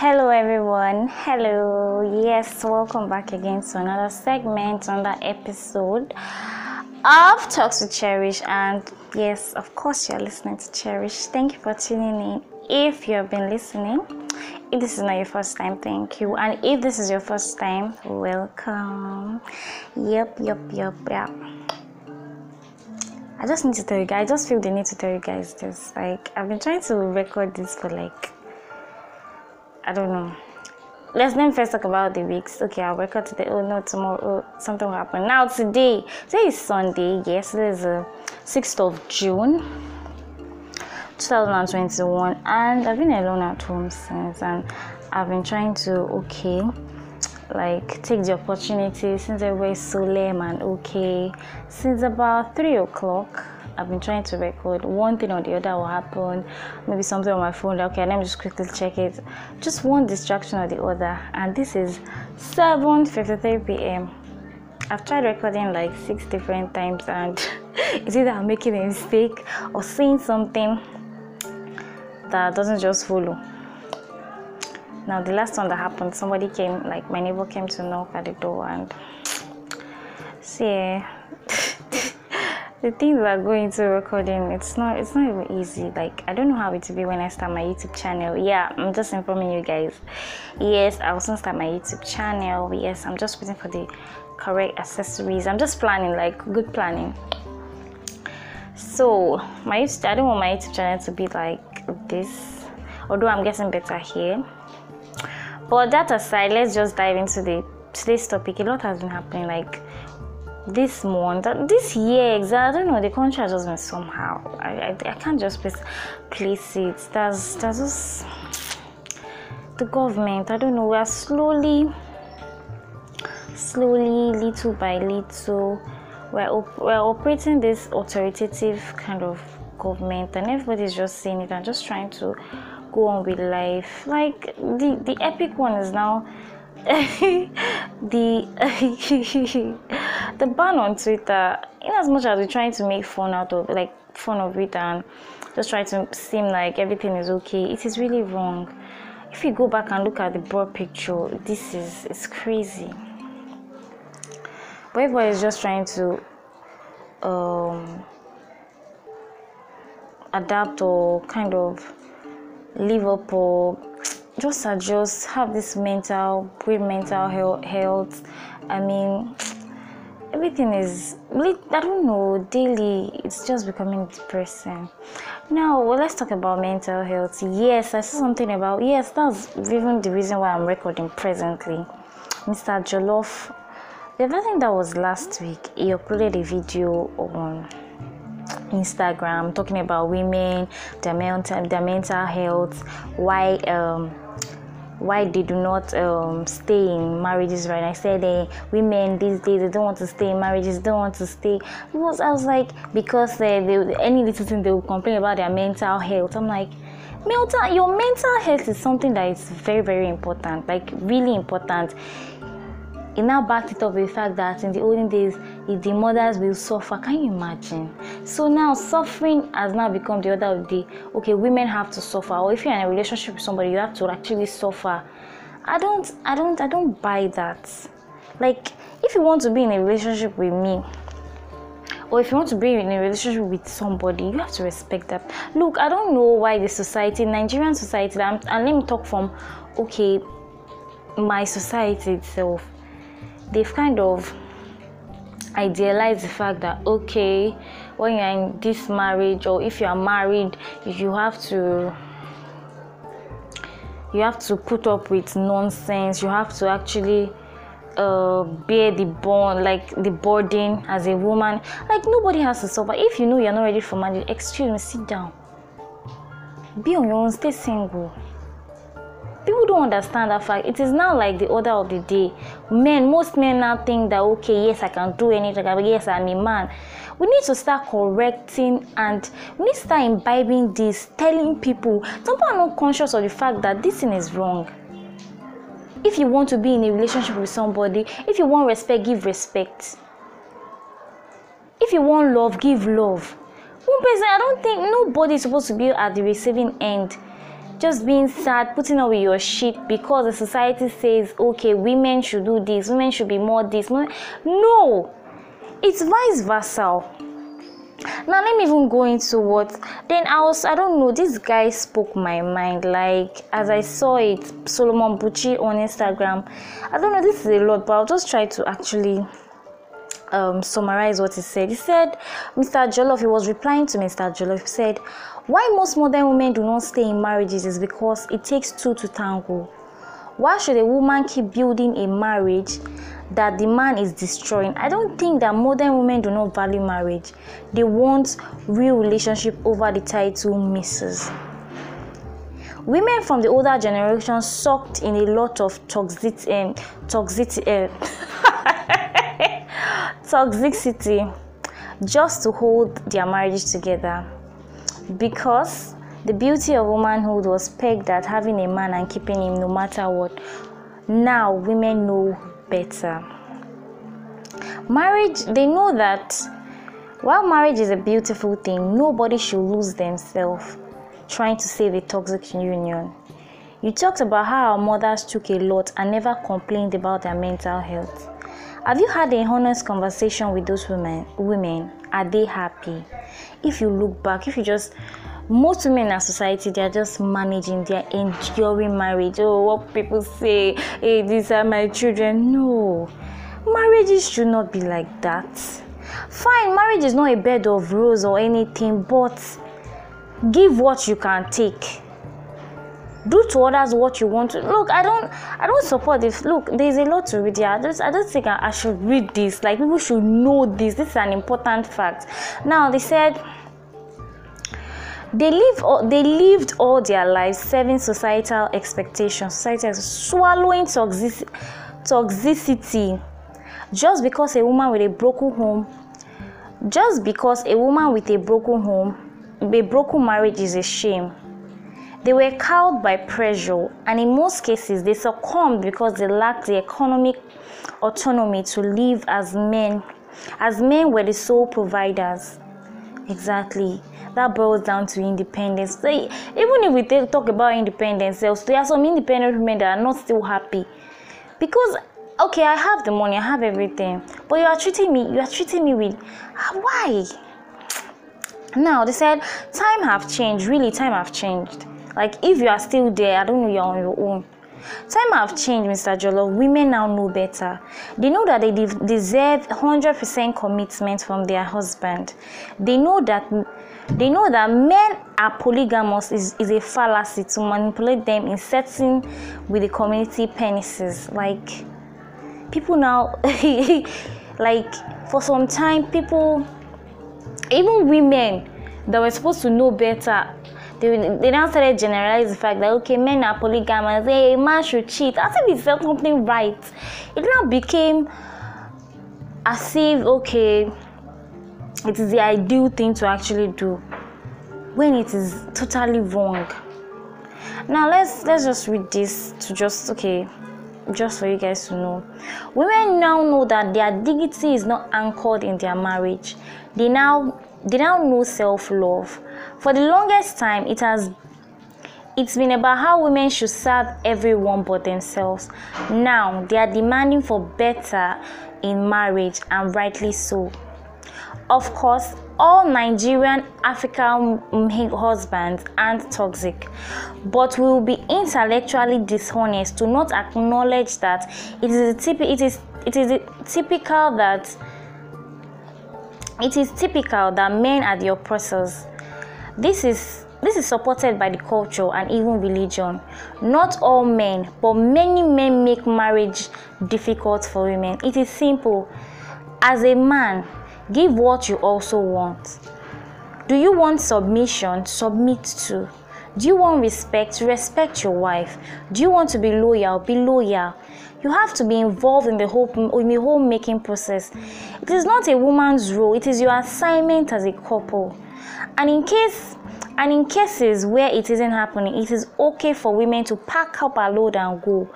Hello, everyone. Hello. Yes, welcome back again to another segment, another episode of Talks with Cherish. And yes, of course, you're listening to Cherish. Thank you for tuning in. If you have been listening, if this is not your first time, thank you. And if this is your first time, welcome. Yep, yep, yep, yep. I just need to tell you guys, I just feel the need to tell you guys this. Like, I've been trying to record this for like I don't know. Let's then first talk about the weeks. Okay, I'll out today. Oh no, tomorrow oh, something will happen. Now today, today is Sunday. Yes, it is the sixth of June, 2021, and I've been alone at home since, and I've been trying to okay, like take the opportunity since everybody's so lame and okay. Since about three o'clock, I've been trying to record. One thing or the other will happen. Maybe something on my phone. Okay, let me just quickly check it. Just one distraction or the other. And this is 7:53 p.m. I've tried recording like six different times, and it's either I'm making a mistake or saying something that doesn't just follow. Now, the last one that happened, somebody came, like my neighbor came to knock at the door, and see eh, the things that go into recording it's not it's not even easy. Like i don't know how it will be when i start my youtube channel. Yeah i'm just informing you guys. Yes i will soon start my youtube channel. Yes i'm just waiting for the correct accessories. I'm just planning like good planning. So my youtube i don't want my youtube channel to be like this although i'm getting better here. But that aside let's just dive into the today's topic. A lot has been happening like this month, uh, this year, exactly. I don't know. The country has just been somehow. I, I, I can't just place, place it. There's, there's just the government. I don't know. We are slowly, slowly, little by little, we're op- we're operating this authoritative kind of government, and everybody's just saying it and just trying to go on with life. Like the the epic one is now the the ban on Twitter, in as much as we're trying to make fun out of like fun of it and just try to seem like everything is okay, it is really wrong. If you go back and look at the broad picture, this is it's crazy. But everybody is just trying to um, adapt or kind of live up or just adjust, have this mental, great mental health. I mean, everything is, I don't know, daily, it's just becoming depressing. Now, well, let's talk about mental health. Yes, I saw something about, yes, that's even the reason why I'm recording presently. Mr. Jollof, the other thing that was last week, he uploaded a video on Instagram talking about women, their mental, their mental health, why um, why they do not um, stay in marriages right? I said eh, women these days they don't want to stay in marriages don't want to stay. Because i was like because uh, they, any little thing they will complain about their mental health. I'm like mental your mental health is something that is very very important like really important. It now backed it up with the fact that in the olden days, if the mothers will suffer, can you imagine? So now suffering has now become the order of the. Okay, women have to suffer, or if you're in a relationship with somebody, you have to actually suffer. I don't, I don't, I don't buy that. Like, if you want to be in a relationship with me, or if you want to be in a relationship with somebody, you have to respect that. Look, I don't know why the society, Nigerian society, and let me talk from, okay, my society itself they've kind of idealized the fact that okay when you're in this marriage or if you are married you have to you have to put up with nonsense. You have to actually uh, bear the bond like the burden as a woman. Like nobody has to suffer. If you know you're not ready for marriage excuse me sit down. Be on your own stay single people don't understand that fact. It is now like the order of the day. Men most men now think that okay yes i can do anything. Yes i'm a man. We need to start correcting and we need to start imbibing this telling people. Some people are not conscious of the fact that this thing is wrong. If you want to be in a relationship with somebody if you want respect give respect. If you want love give love. One person i don't think nobody is supposed to be at the receiving end just being sad, putting with your shit because the society says, okay, women should do this, women should be more this. No, it's vice versa. Now let me even go into what then I was I don't know this guy spoke my mind like as I saw it Solomon Buchi on Instagram I don't know this is a lot but I'll just try to actually um, summarize what he said. He said, Mr. Jollof, he was replying to Mr. Jollof, he said, Why most modern women do not stay in marriages is because it takes two to tango. Why should a woman keep building a marriage that the man is destroying? I don't think that modern women do not value marriage. They want real relationship over the title Mrs. Women from the older generation sucked in a lot of toxicity, um, toxicity, uh, toxicity just to hold their marriage together because the beauty of womanhood was pegged at having a man and keeping him no matter what. Now women know better. Marriage, they know that while marriage is a beautiful thing, nobody should lose themselves trying to save a toxic union. You talked about how our mothers took a lot and never complained about their mental health. Have you had a honest conversation with those women? Women, are they happy? If you look back, if you just most women in our society they are just managing they're enduring marriage. Oh what people say hey these are my children. No. Marriages should not be like that. Fine marriage is not a bed of roses or anything but give what you can take do to others what you want. To look i don't i don't support this. Look there's a lot to read here. I just i don't think I, I should read this. Like people should know this. This is an important fact. Now they said they live they lived all their lives serving societal expectations. Society swallowing toxic, toxicity. Just because a woman with a broken home just because a woman with a broken home a broken marriage is a shame they were cowed by pressure and in most cases they succumbed because they lacked the economic autonomy to live as men as men were the sole providers exactly that boils down to independence. So, even if we talk about independence, there are some independent women that are not still happy because okay, I have the money, I have everything, but you are treating me, you are treating me with ah, why? Now they said time have changed. Really, time have changed. Like if you are still there, I don't know you're on your own. Time have changed, Mr. Jollof. Women now know better. They know that they de- deserve 100% commitment from their husband. They know that they know that men are polygamous is, is a fallacy to manipulate them in setting with the community penises. Like people now like for some time people even women that were supposed to know better they, they now started generalize the fact that okay men are polygamous. Hey, a man should cheat. As if it's something right. It now became as if okay it is the ideal thing to actually do when it is totally wrong. Now let's let's just read this to just okay just for you guys to know. Women now know that their dignity is not anchored in their marriage. They now they now know self-love for the longest time it has it's been about how women should serve everyone but themselves now they are demanding for better in marriage and rightly so of course, all Nigerian African husbands aren't toxic, but we will be intellectually dishonest to not acknowledge that it is typ- it is it is typical that it is typical that men are the oppressors. This is this is supported by the culture and even religion. Not all men, but many men make marriage difficult for women. It is simple. As a man, Give what you also want. Do you want submission? Submit to. Do you want respect? Respect your wife. Do you want to be loyal? Be loyal. You have to be involved in the whole in the whole making process. It is not a woman's role, it is your assignment as a couple. And in case and in cases where it isn't happening, it is okay for women to pack up a load and go.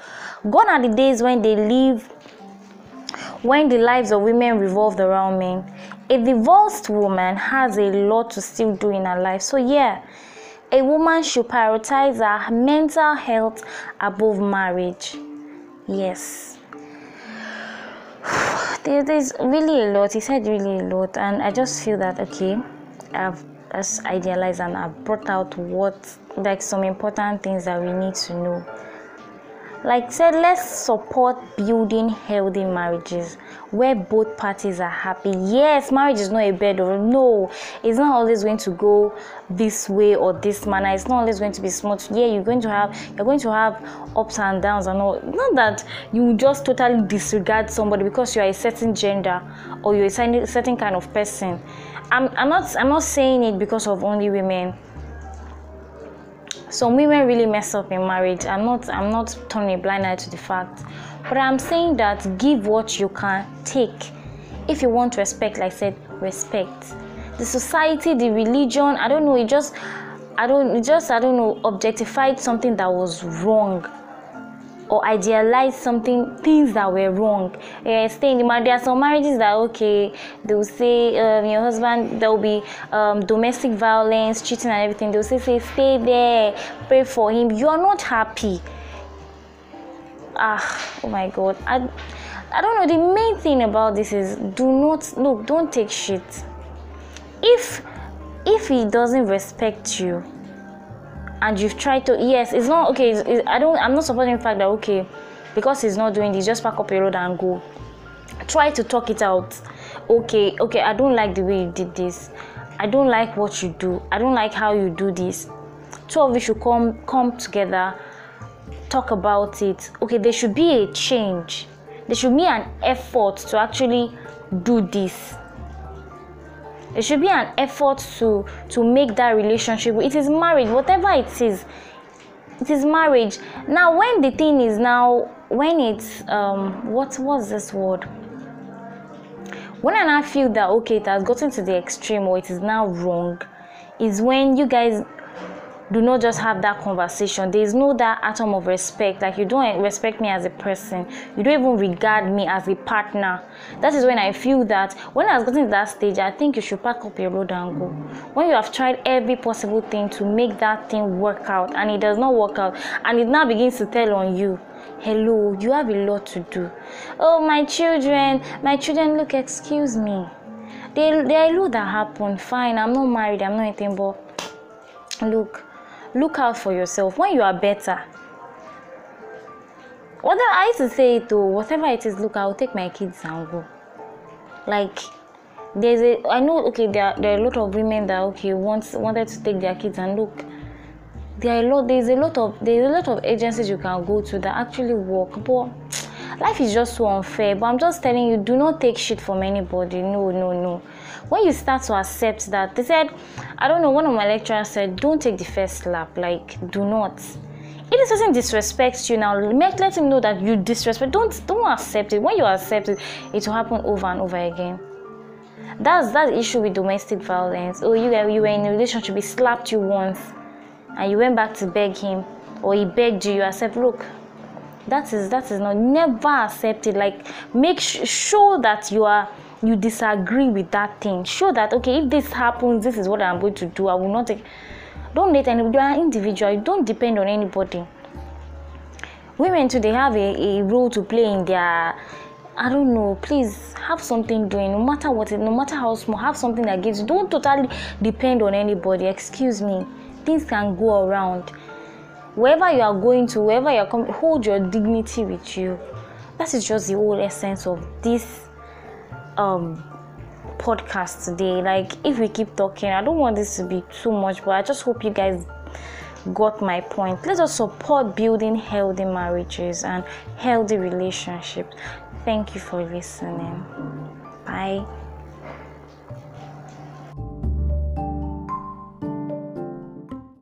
Gone are the days when they leave when the lives of women revolved around men. A divorced woman has a lot to still do in her life. So, yeah, a woman should prioritize her mental health above marriage. Yes. There's really a lot. He said really a lot, and I just feel that okay, I've just idealized and I've brought out what like some important things that we need to know. Like said let's support building healthy marriages where both parties are happy. Yes marriage is not a bed or no it's not always going to go this way or this manner. It's not always going to be smooth. Yeah you're going to have you're going to have ups and downs and all. Not that you just totally disregard somebody because you're a certain gender or you're a certain kind of person i'm, I'm not i'm not saying it because of only women. Some women really mess up in marriage. I'm not i'm not turning a blind eye to the fact. But i'm saying that give what you can take. If you want respect like i said respect. The society the religion i don't know it just i don't it just i don't know objectified something that was wrong or idealize something things that were wrong. Yeah stay in the marriage there are some marriages that okay they will say um, your husband there will be um, domestic violence cheating and everything. They'll say, say stay there pray for him. You are not happy. Ah oh my god. I i don't know. The main thing about this is do not look don't take shit. If if he doesn't respect you and you've tried to yes it's not okay it's, it's, i don't i'm not supporting the fact that okay because he's not doing this just pack up your road and go. Try to talk it out. Okay okay i don't like the way you did this. I don't like what you do. I don't like how you do this. Two of you should come come together talk about it. Okay there should be a change. There should be an effort to actually do this there should be an effort to to make that relationship. It is marriage whatever it is it is marriage. Now when the thing is now when it's um what was this word? When i now feel that okay it has gotten to the extreme or it is now wrong is when you guys do not just have that conversation. There is no that atom of respect. Like you don't respect me as a person. You don't even regard me as a partner. That is when i feel that when i was getting to that stage i think you should pack up your load and go. When you have tried every possible thing to make that thing work out and it does not work out and it now begins to tell on you hello you have a lot to do. Oh my children my children look excuse me. There, there are a lot that happened. fine i'm not married i'm not anything but look look out for yourself when you are better. Whatever i used to say it whatever it is look i'll take my kids and go. Like there's a i know okay there, there are a lot of women that okay wants wanted to take their kids and look there are a lot there's a lot of there's a lot of agencies you can go to that actually work but life is just so unfair but i'm just telling you do not take shit from anybody. No no no. When you start to accept that they said i don't know one of my lecturers said don't take the first slap like do not. If this person disrespects you now make let him know that you disrespect don't don't accept it. When you accept it it will happen over and over again. That's that issue with domestic violence. Oh you were you were in a relationship he slapped you once and you went back to beg him or he begged you you accept look that is that is not never accept it like make sh- sure that you are you disagree with that thing show that okay if this happens this is what i'm going to do i will not take don't let anybody you are individual you don't depend on anybody women too they have a, a role to play in their I don't know, please have something doing, no matter what it, no matter how small, have something that gives. Don't totally depend on anybody. Excuse me. Things can go around. Wherever you are going to, wherever you are coming, hold your dignity with you. That is just the whole essence of this um podcast today. Like if we keep talking i don't want this to be too much but i just hope you guys got my point. Let us support building healthy marriages and healthy relationships. Thank you for listening. Bye